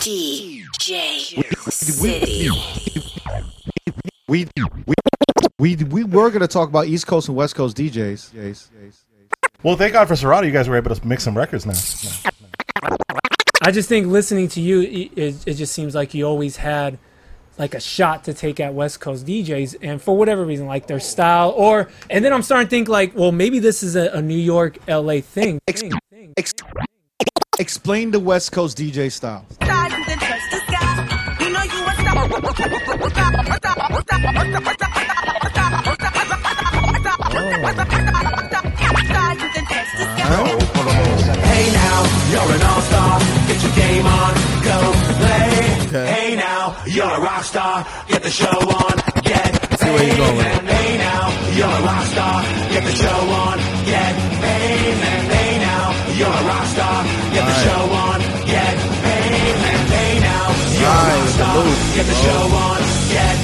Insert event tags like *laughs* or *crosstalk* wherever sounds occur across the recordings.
DJ City. We we we, we were going to talk about East Coast and West Coast DJs. Yes, yes. Well, thank God for Serato, you guys were able to mix some records now. I just think listening to you, it, it, it just seems like you always had like a shot to take at West Coast DJs, and for whatever reason, like their style, or and then I'm starting to think like, well, maybe this is a, a New York, LA thing. Ex- ex- explain the West Coast DJ style. Hey now, you're an all-star. Get your game on, go play. Hey now, you're a rock star. Get the show on, get see where he's going. Hey now, you're a rock star. Get the show on, Get the show on, get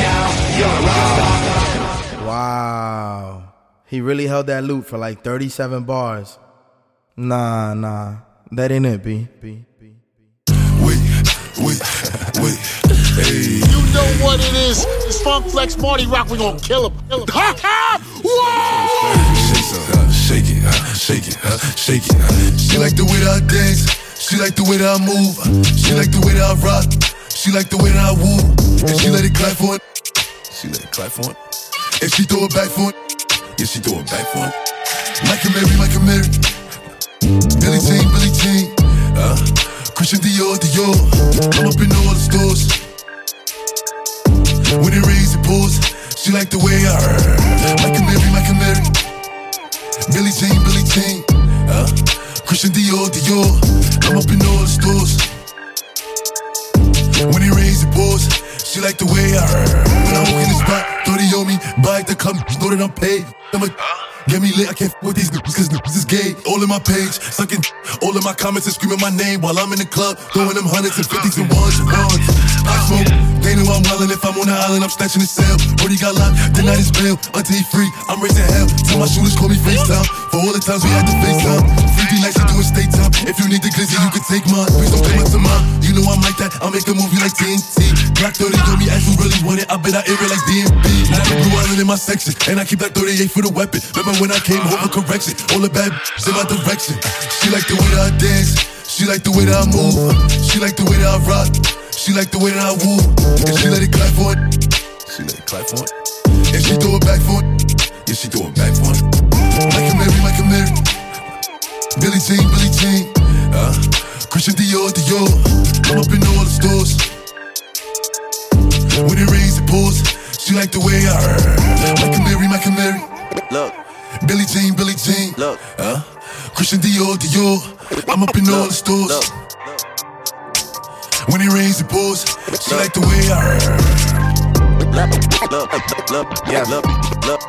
now, you're a rock. Wow. He really held that loop for like 37 bars. Nah, nah. That ain't it, B. B. B. Wait, wait, wait. Hey. You know what it is. It's Funk Flex Marty Rock. We gonna kill him. Kill him. Ha ha! Whoa! Shake it, shake it, shake it. She like the way that I dance. She like the way that I move. She like the way that I rock. She like the way that I woo. And she let it clap for it. She let it clap for it. And she throw it back for it. Yeah, she throw it back for it. Michael Mary, Michael Mary. Billie Jean, Billie Jean. Uh, Christian Dior, Dior. I'm up in all the stores. When it rains, it pours. She like the way I Michael Mary, Michael Mary. Billie Jean, Billy Christian Dior, Dior. I'm up in all the stores. When it rains, it pours. She like the way I When I walk in the spot, 30 on me. Buy the club, know that I'm paid. I'm a Get me lit, I can't f with these niggas cause niggas is gay. All in my page, sucking all in my comments and screaming my name while I'm in the club, throwing them hundreds and fifties and ones and ones. I smoke, they know I'm wildin'. If I'm on the island, I'm snatching the cell. Brody got locked, the night is bail. Until he free, I'm raising hell. Tell my shooters call me FaceTime. For all the times we had to FaceTime. 50 nights to do a state time. If you need the glizzy, you can take mine. Please don't come up to mine. You know I'm like that. I'll make a movie like TNT. Black 30 on me as you really want it. I bet I air it like DMB. Now the blue island in my section. And I keep that 38 for the weapon. Remember when I came home for correction? All the bad in my direction. She like the way that I dance. She like the way that I move. She like the way that I rock. She like the way that I woo. And she let it clap for it. She let it clap for it. And she throw it back for it. Yeah, she throw it back for it. Michael Mary, Michael Mary. Billie Jean, Billie Jean. Uh, Christian Dior, Dior. I'm up in all the stores. When it rains, it pours. She like the way I heard. Mary, canary, my canary. Look. Billie Jean, Billie Jean. Look. Uh, Christian Dior, Dior. I'm up in look, all the stores. Look. When it rains, it pours. She like the way I. Look, look, look, look, yeah. look, look,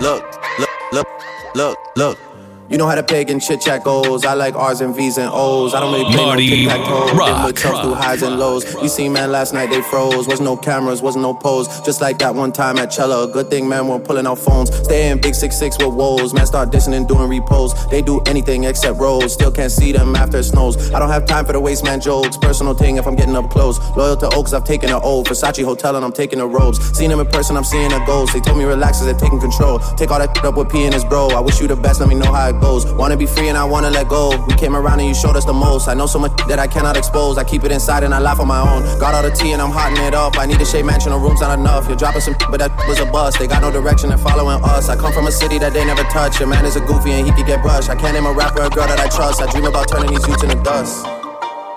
look, look, look, look, look. You know how the pagan chit chat goes. I like R's and V's and O's. I don't really play Marty no tic tac toe. Rock. Been with tough through highs and lows. You seen man last night they froze. Was no cameras, was no pose. Just like that one time at Cella. Good thing man weren't pulling out phones. Stay in big six six with woes. Man start dissing and doing repos. They do anything except rolls. Still can't see them after it snows. I don't have time for the waste man jokes. Personal thing if I'm getting up close. Loyal to Oaks, I've taken an O. Versace Hotel and I'm taking the robes. Seen them in person, I'm seeing a ghost. They told me relax as they're taking control. Take all that up with P and his bro. I wish you the best, let me know how it goes. Wanna be free and I wanna let go. We came around and you showed us the most. I know so much that I cannot expose. I keep it inside and I laugh on my own. Got all the tea and I'm hotting it up. I need a shade mansion, the room's not enough. You're dropping some, but that was a bust. They got no direction and following us. I come from a city that they never touch. Your man is a goofy and he could get brushed. I can't name a rapper or girl that I trust. I dream about turning these youths into dust.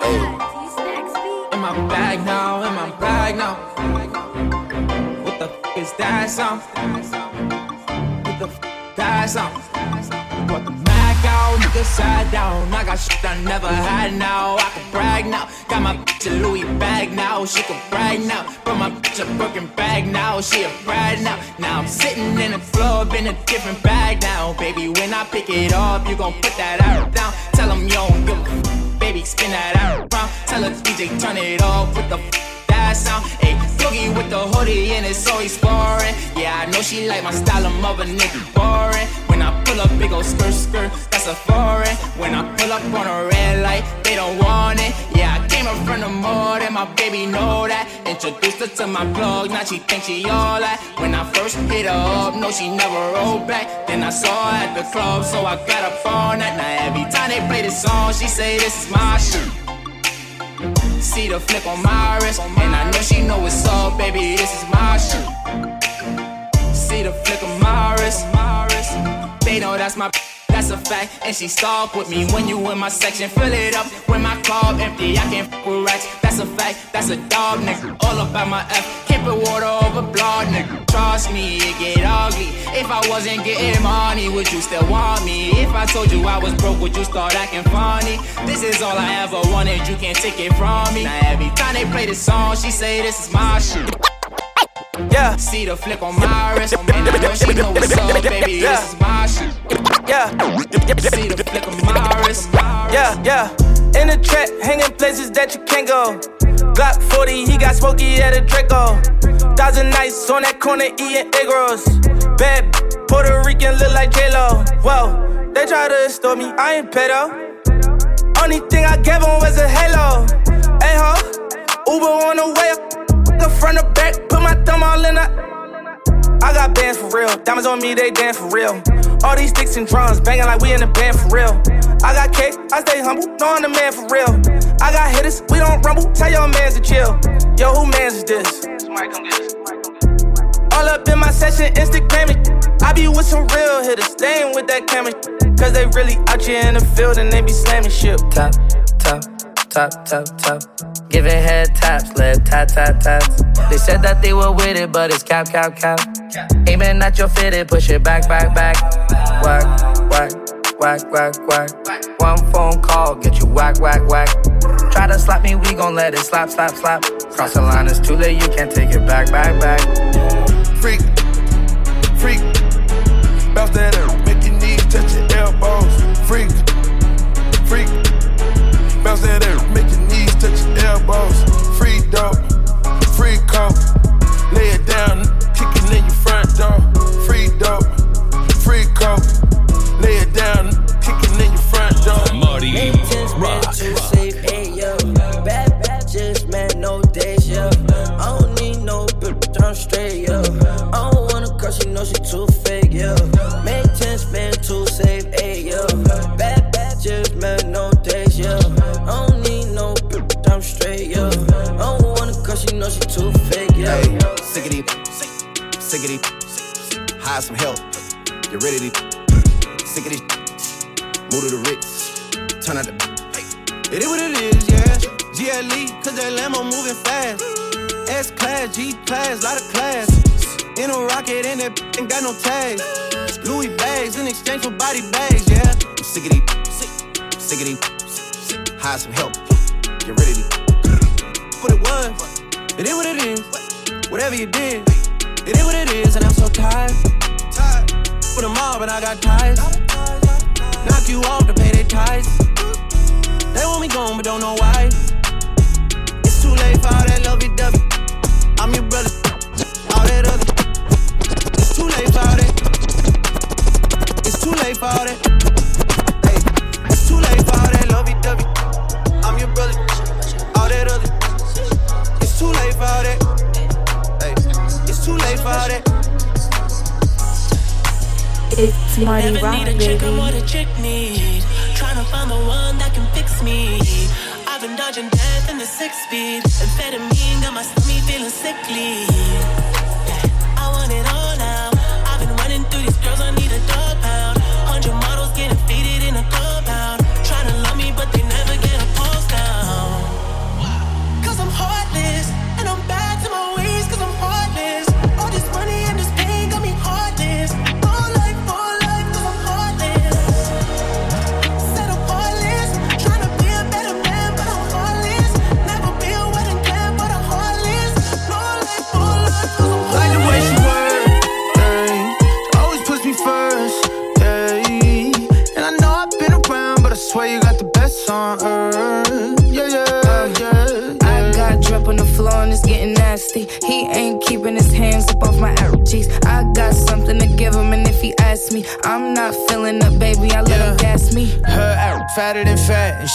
Hey. In my bag now, in my bag now. What the f is that sound? What the f that sound? Brought the Mac out, nigga sat down. I got shit I never had now. I can brag now. Got my bitch a Louis bag now. She can brag now. Brought my bitch a Birkin bag now. She a brag now. Now I'm sitting in the club in a different bag now. Baby, when I pick it up, you gon' put that out down. Tell 'em you don't give a f- Baby, spin that out round. Tell her DJ turn it off with the f- that sound. Ayy, Boogie with the hoodie and it's always foreign. Yeah, I know she like my style of mother nigga boring. When I pull up big ol' skirt skirt, that's a foreign. When I pull pull up on a red light, they don't want it. Yeah, I came up from the mud and my baby know that. Introduced her to my plug, now she thinks she all that. When I first hit her up, no, she never rolled back. Then I saw her at the club, so I got up on that. Now every time they play this song, she say this is my shit. See the flick on my wrist, and I know she know it's up, baby. This is my shit. See the flick of my wrist, they know that's my. That's a fact, and she stalk with me when you in my section. Fill it up when my car empty. I can't f with rats. That's a fact, that's a dog nigga. All about my F. Can't put water over blood nigga. Trust me, it ugly. If I wasn't getting money, would you still want me? If I told you I was broke, would you start acting funny? This is all I ever wanted, you can't take it from me. Now every time they play this song, she say this is my shit. Yeah. See the flick on my wrist, and I know she know what's up, baby. Yeah. This is my shit. Yeah. See the flick on my wrist. Yeah, yeah. In the trap, hanging places that you can't go. Glock 40, he got smoky at a Draco. Thousand nights on that corner eating egg rolls. Bad Puerto Rican look like J-Lo. Whoa, they try to extort me, I ain't pedo. Only thing I gave him was a halo. Hey ho, Uber on the way up. The front or back, put my thumb all in the. I got bands for real. Diamonds on me, they dance for real. All these sticks and drums banging like we in a band for real. I got cake, I stay humble, know the man for real. I got hitters, we don't rumble. Tell your mans to chill. Yo, who mans is this? All up in my session, Instagramming. I be with some real hitters, ain't with that camera. Cause they really out here in the field and they be slamming shit. Top, top, top, top, top. Giving head taps, lip tap, tap, taps. They said that they were with it, but it's cap, cap, cap. Aiming at your fitted, push it back, back, back. Whack, whack, whack, whack, whack. One phone call, get you whack, whack, whack. Try to slap me, we gon' let it slap, slap, slap. Cross the line, it's too late, you can't take it back, back, back. Freak, freak. Bounce that up, make your knees touch your elbows. Freak, freak. Bounce that up, elbows. Free dope, free coke. Lay it down, kicking in your front door. Free dope, free coke. Lay it down, kicking in your front door. Marty Rock. But don't know why. It's too late for all that lovey dovey. I'm your brother, all that other. It's too late for all that. It's too late for all that. Hey, it's too late for all that lovey dovey. I'm your brother, all that other. It's too late for all that. Hey, it's too late for all that. It's Marty Never Rock, need a chick, I'm what a chick need. Tryna find the one that can fix me. Dodging death in the six speed. Amphetamine got my stomach feeling sickly. I want it all now. I've been running through these girls, I need a dog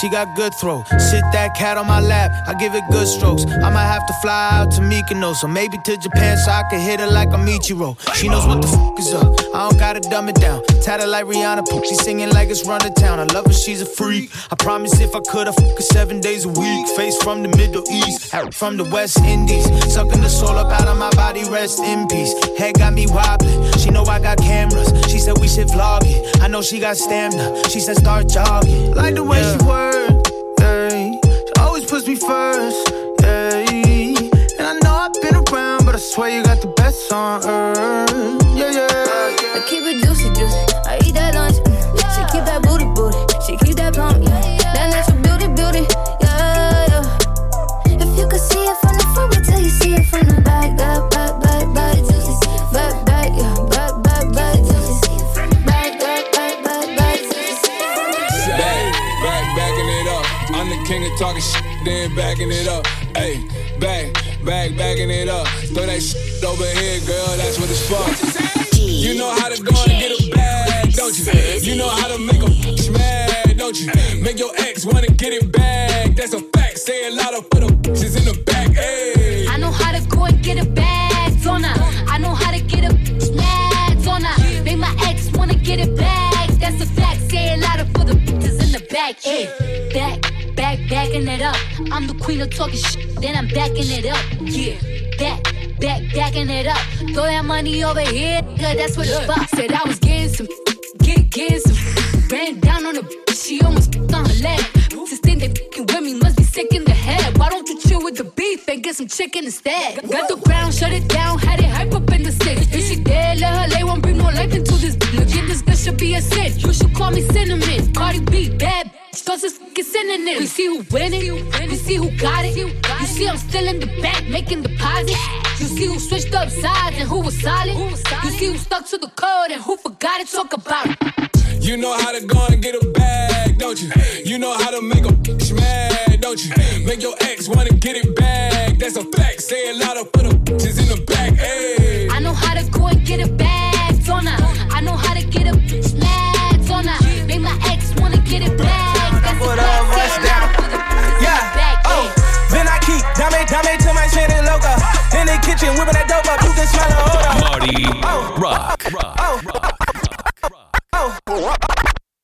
she got good throw. Sit that cat on my lap, I give it good strokes. I might have to fly out to Mykonos, or maybe to Japan so I can hit her like a Michiro. She knows what the fuck is up. I don't gotta dumb it down. Tatted like Rihanna, poop. She singing like it's run to town. I love her, she's a freak. I promise if I could, I fuck her seven days a week. Face from the Middle East, from the West Indies. Sucking the soul up out of my body, rest in peace. Head got me wobbling. She know I got cameras. She said we should vlog it. I know she got stamina. She said start jogging. Like the way she work, hey. She always puts me first, hey. And I know I've been around, but I swear you got the best on earth. Then backing it up. Hey, back, back, backing it up. Throw that shit over here, girl. That's what it's for. You know how to go and get a bag, don't you? You know how to make a bitch mad, don't you? Make your ex wanna get it back. That's a fact. Say it louder for the bitches in the back. Hey. I know how to go and get a bag, backing it up. I'm the queen of talking shit, then I'm backing it up. Yeah, back, back, backing it up. Throw that money over here, nigga, that's what it's for. Said I was getting some, get, getting some. Ran down on bitch, she almost on her leg. Bitches think they fucking with me, must be sick in the head. Why don't you chill with the beef and get some chicken instead? Got the ground, shut it down, had it hype up in the six. If she dead, let her lay, won't bring no life into this. Look, this girl should be a sin. You should call me cinnamon. Cardi B, bad bitch, those is fucking synonyms. We see who winning, we see who got it. You see I'm still in the back making deposits. You see who switched up sides and who was solid. You see who stuck to the code and who forgot it. Talk about it. You know how to go and get a bag, don't you? You know how to make a bitch mad, don't you? Make your ex wanna get it back. That's a fact. Say it louder for the bitches in the back. Hey. I know how to go and get a bag, don't I? I know how to get a bitch mad, don't I? Make my ex wanna get it back. That's What a up, fact. what's Say it louder for the bitches in Yeah. the. Oh, then I keep dame, dame to my shit and loca. In the kitchen, whipping that dope up, you can smell. Hold up. Marty oh. Rock. Oh. oh,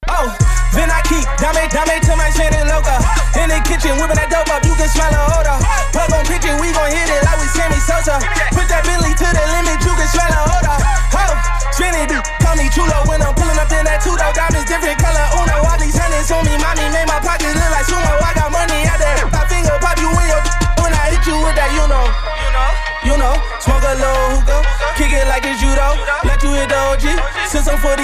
oh, then I keep dame, dame to my shit and loca. In the kitchen, whipping that dope up, you can smell it. Hold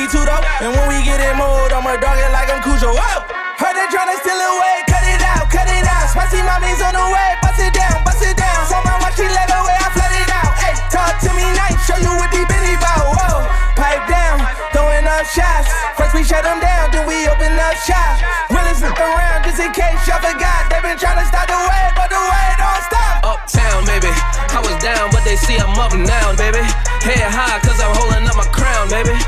42 though. And when we get in mode, I'ma dog it like I'm Cujo. Whoa! Heard they tryna steal away, cut it out, cut it out. Spicy mommy's on the way, bust it down, bust it down. So my watch she let away, I flood it out. Hey, talk to me nice, show you what these bitty bout. Whoa, pipe down, throwing up shots. First we shut them down, then we open up shop. Really flip around just in case y'all forgot. They been tryna stop the way, but the way don't stop. Uptown, baby. I was down, but they see I'm up now, baby. Head high, cause I'm holding up my crown, baby.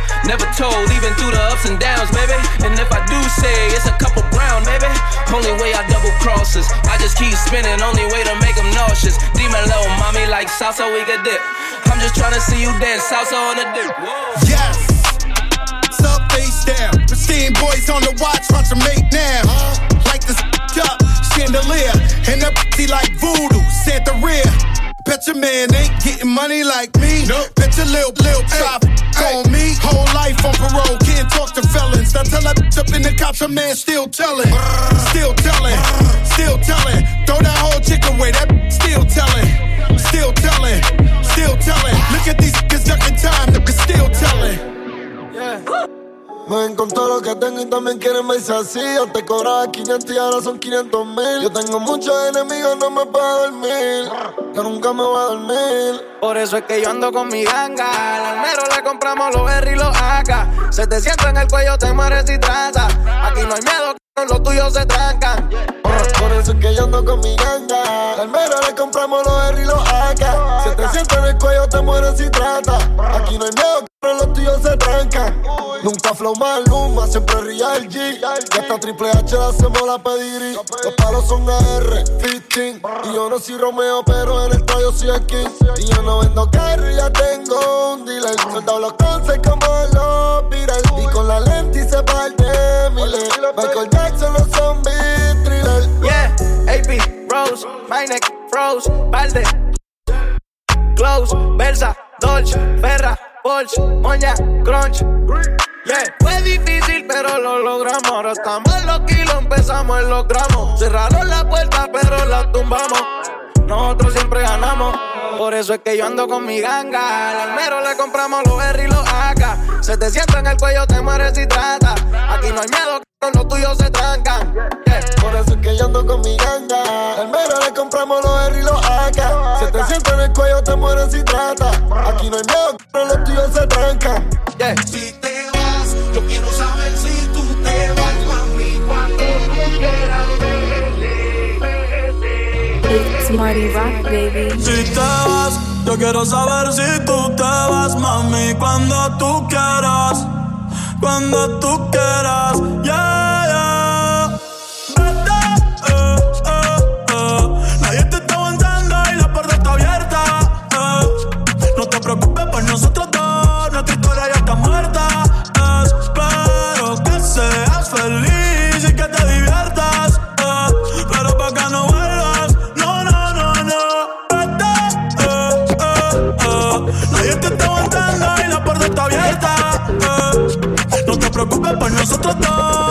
Told, even through the ups and downs, baby. And if I do say it's a couple brown, baby. Only way I double crosses. I just keep spinning, only way to make them nauseous. Demon low, mommy, like salsa, we could dip. I'm just tryna see you dance salsa on the dip. Yes. Up, face down? Pristine boys on the watch, watch them make now. Like this up, chandelier. And the like voodoo, Santa rear. Bet your man ain't getting money like me. Nope. Bet your little, lil' try on me. Whole life on parole, can't talk to felons. Now tell that bitch up in the cops, a man still telling. Still telling, still telling. Throw that whole chick away, that still telling. Still telling, still telling. Look at these niggas ducking time, niggas still telling. Me ven con todo lo que tengo y también quieren verse así. Yo te cobraba 500 y ahora son 500 mil. Yo tengo muchos enemigos, no me puedo dormir. Yo nunca me voy a dormir. Por eso es que yo ando con mi ganga. Al almero le compramos los R y los AK. 700 en el cuello, te mueres y traza. Aquí no hay miedo, los tuyos se trancan. Por eso es que yo ando con mi ganga. Al mero le compramos los R y los AK. 700 en el cuello, te mueres si trata. Aquí no hay miedo, pero los tuyos se trancan. Nunca flow maluma, siempre ría el G. Y hasta Triple H le hacemos la pedigrí. Los palos son AR, 15. Y yo no soy Romeo, pero en el tallo soy King. Y yo no vendo carro, ya tengo un dealer. Soldado los concepts como los Beatles. Y con la lente y se parte Miller. Michael Jackson, los zombies, thriller. Yeah, AP, Rose, my neck, Rose, Balde, Close, Versa, Dolce, Ferra, Porsche, Moña, Crunch. Yeah, fue difícil, pero lo logramos. Ahora estamos en los kilos, empezamos en los gramos. Cerraron la puerta, pero la tumbamos. Nosotros siempre ganamos. Por eso es que yo ando con mi ganga. Al almero le compramos los R y los AK. Se te sienta en el cuello, te mueres si trata. Aquí no hay miedo, c- los tuyos se trancan. Yeah. Por eso es que yo ando con mi ganga. El mero le compramos los R y los AK. Se te sienta en el cuello, te mueres si trata. Aquí no hay miedo, pero los tuyos se trancan. Si te vas, yo quiero saber si tú te vas, mami, cuando tú quieras. It's Marty Rock, baby. Si te vas, yo quiero saber si tú te vas, mami, cuando tú quieras, cuando tú quieras, yeah. que para nosotros dos.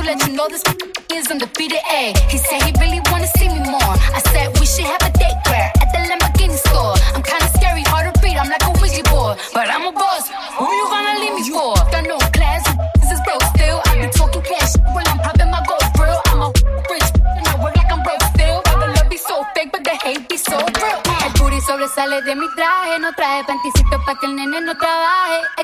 To let you know, this is undefeated. Ayy, he said he really wanna see me more. I said we should have a date where at the Lamborghini store. I'm kinda scary, hard to read. I'm like a Ouija board, but I'm a boss. Who you gonna leave me for? Got no class, this is broke still. I be talking cash when I'm popping my gold grill. I'm a rich and I work like I'm broke still. But the love be so fake, but the hate be so real. El booty sobresale de mi traje. No traje panticito pa' que el nene no trabaje.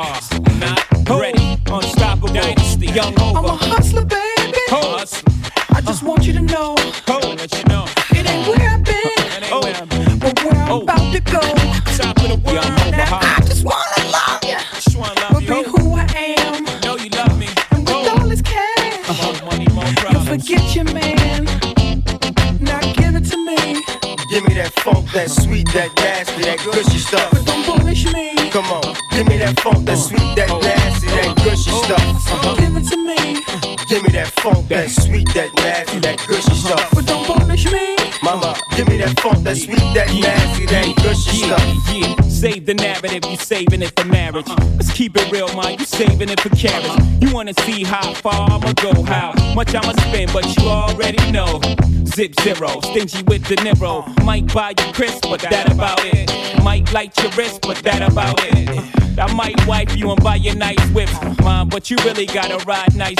are not ready. Unstoppable dynasty, young that nasty, that gushy Yeah, stuff. yeah. Save the narrative, you saving it for marriage. Let's keep it real, man. You saving it for carriage. You wanna see how far I'ma go, how much I'ma spend, but you already know. Zip zero, stingy with the Niro. Might buy you crisp, but that about it. Might light your wrist, but that about it. I might wipe you and buy you nice whips, mom, but you really gotta ride nice.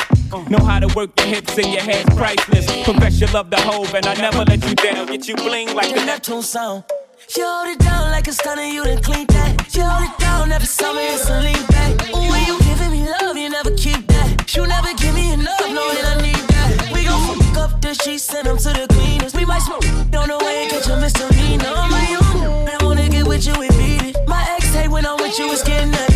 Know how to work your hips and your head's priceless. Your love to Hove, and I never let you down. Get you bling like the Neptune sound. She hold it down like a stunner, you done clean that. She hold it down every summer, it's a lean back. When you giving me love, you never keep that. You never give me enough, know that I need that. We gon' fuck up the sheets, send them to the cleaners. We might smoke *laughs* on the way and catch a misdemeanor. My own, I wanna get with you and beat it. My ex hate when I'm with you, it's getting that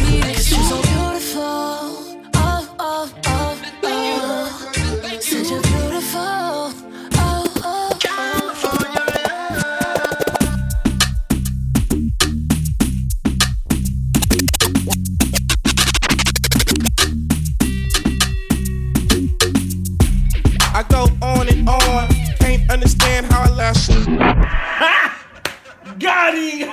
on and on, can't understand how I last. Got him!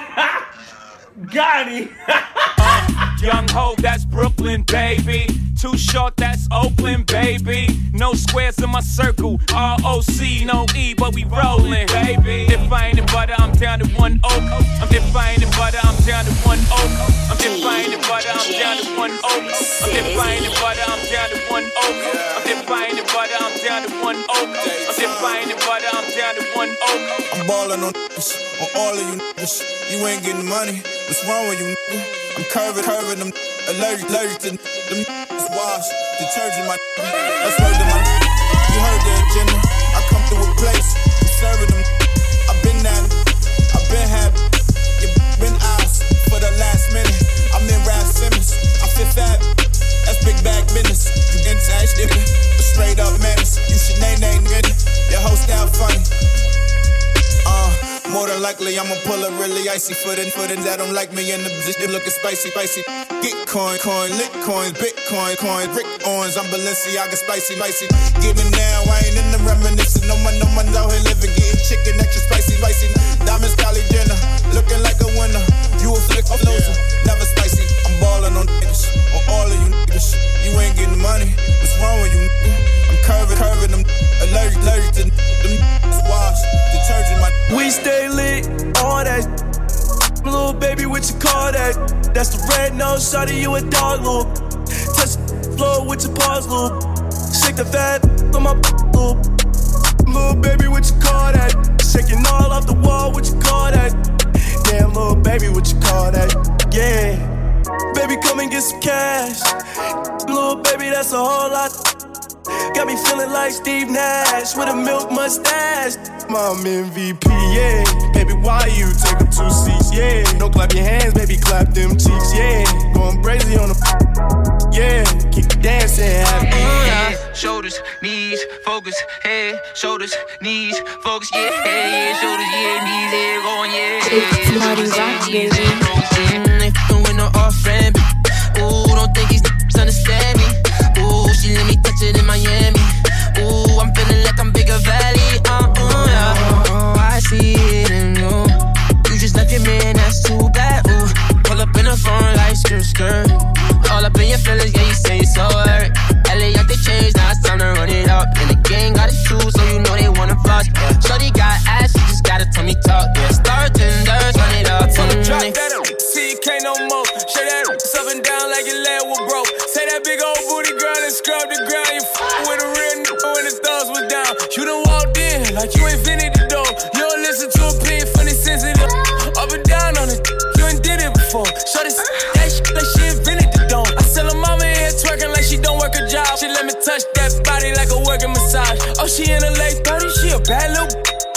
*laughs* Got him! *laughs* Young ho, that's Brooklyn, baby. Too short, that's Oakland, baby. No squares in my circle. ROC, no E, but we rollin', baby. Defining butter, I'm down to one oak. I'm defining butter, I'm down to one oak. I'm defining butter, I'm down to one oak. I'm defining butter, I'm down to one oak. I'm defining butter, I'm down to one oak. I'm defining butter, I'm down to one oak. I'm ballin' on niggas, on all of you. You ain't getting money. What's wrong with you? I'm curving, curving them. Allergic, allergic to them niggas wash. Detergent, my That's word to my You heard the agenda. I come through a place. I'm serving them. I've been that. I've been happy. You been eyes for the last minute. I'm in Rap Simmons. I fit fat. That's big bag business. You inside nigga. A straight up menace. You should name name nigga. Your host down funny. Uh, more than likely I'ma pull a really icy for the for the that don't like me in the position looking spicy, spicy. Get coin, coin, lit coins, Bitcoin, coin, Rick Owens, I'm Balenciaga, spicy, spicy. Giving now, I ain't in the reminiscing. No one, no one's out here living, getting chicken extra spicy, spicy. Diamonds, Kylie Jenner, looking like a winner. You a flick of loser, never spicy. I'm balling on niggas, on all of you niggas. You ain't getting money, what's wrong with you? Nigga? I'm curving, curving them, allergic, allergic to them niggas wash, detergent my. We stay lit, all that. Little baby, what you call that? That's the red nose, shawty, you a dog, little. Touch the floor with your paws, little. Shake the fat on my little. Little baby, what you call that? Shaking all off the wall, what you call that? Damn, little baby, what you call that? Yeah. Baby, come and get some cash. Little baby, that's a whole lot. Got me feeling like Steve Nash with a milk mustache. Mom MVP, yeah. Baby, why you take up two seats, yeah. Don't clap your hands, baby, clap them cheeks, yeah. Going crazy on the, yeah. Keep dancing, happy. Yeah. Shoulders, knees, focus, head, shoulders, knees, focus, yeah, head, yeah, shoulders, yeah, knees, head, going, yeah. It's Marty Rock, baby. Mm, ain't fucking with no off friend. Ooh, don't think these understand me. Ooh, she let me touch it in Miami. Ooh, I'm feeling like I'm bigger valley. Uh, uh, yeah. Oh, I see it in you. You just left your man, that's too bad. Ooh, pull up in the phone like skirt, skirt. All up in your feelings, yeah, you say you so hurt. LA got the change, now it's time to run it up. And the gang got a shoe, so you know they wanna fuck. Yeah. Shorty got ass, she just gotta tell me talk. Yeah, star tenders, run it up. Of Mm, drop that up. See, you can't no more. Shake that ass up and down like your leg was broke. Say that big old booty girl and scrub the ground. Like you finished the door. You don't listen to a for the sensitive. Up and down on it. You ain't did it before. Shorty s- that shit like she invented the dome. I tell her mama in here twerking like she don't work a job. She let me touch that body like a working massage. Oh, she in the late 30s, she a bad little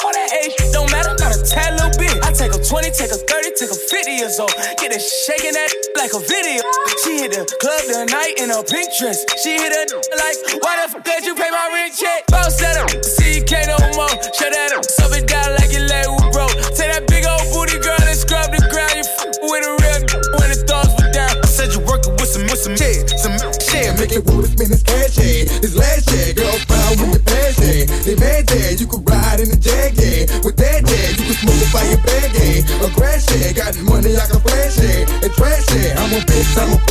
all that age don't matter, not a tad little bit. I take a 20, take a 30, take a 50 years old. Get it shaking that like a video. She hit the club tonight in a pink dress. She hit a like, why the fuck did you pay my rent check? Bounce that up, see you can't no more. Shut that up, stuff it down like you lay with bro. Take that big old booty girl and scrub the ground. You f- with a real when the thugs were down. I said you working with some, with some shit, some shit. Make it wanna spend this cash, yeah. This last year, girl, proud with your yeah. They mad, yeah. You could ride in the jag, yeah. With that, yeah. You can smoke a fire bag. A crash, yeah. Got money I can flash, yeah. And trash, it. I'm a bitch, I'm a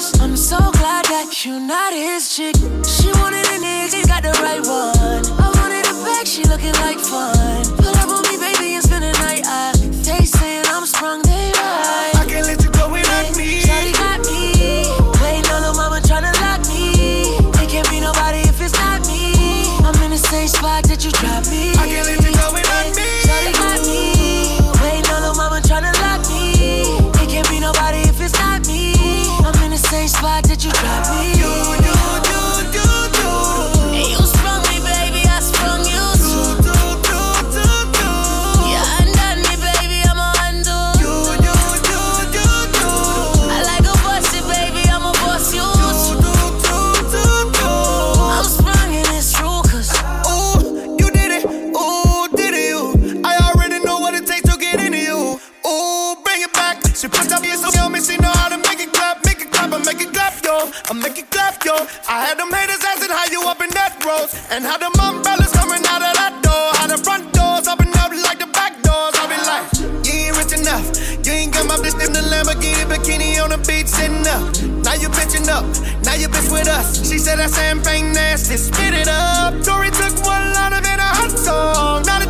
vicious. I'm so glad that you're not his chick. She wanted a nigga, he got the right one. I wanted a back, she looking like fun. Pull up on me, baby, and spend the night. I, they saying I'm sprung, they right. I can't let you go without me. Shawty got me. Waiting on the mama tryna lock me. It can't be nobody if it's not me. I'm in the same spot that you dropped me. I can't spot that you dropped me. You, you, you, you, you. And you sprung me, baby. I sprung you too. You undone me, baby. I'm a undo. I like a busted, baby. I'm a boss you. I'm sprung and it's true, cause Ooh, you did it. Ooh, did it you? I already know what it takes to get into you. Ooh, bring it back. She put up on me, she I make it clap, yo. I had them haters asking how you up in that road, and how them umbrellas coming out of that door, how the front doors open up like the back doors. I be like, you ain't rich enough. You ain't got my bitch in the Lamborghini bikini on the beach sitting up. Now you bitching up. Now you bitch with us. She said that champagne nasty. Spit it up. Tori took one line of it a hot song. The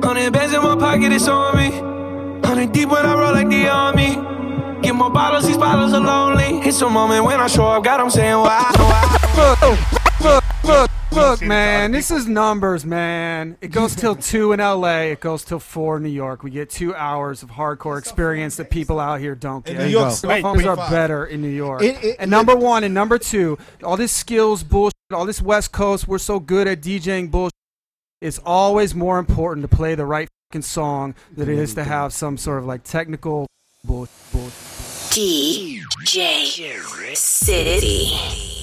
Yeah. Hundred bands in my pocket, it's on me. Hundred deep when I roll like the army. Get more bottles, these bottles are lonely. It's a moment when I show up, God, I'm saying why, why. Look, look, look, man. This is numbers, man. It goes till *laughs* two in LA. It goes till four in New York. We get two hours of hardcore experience that people out here don't In get. New York, Cell phones are better in New York. It- it- and number one and number two, all this skills bullshit, all this West Coast. We're so good at DJing bullshit. It's always more important to play the right fucking song than it is to mm-hmm. have some sort of like technical bull, bull. DJ City.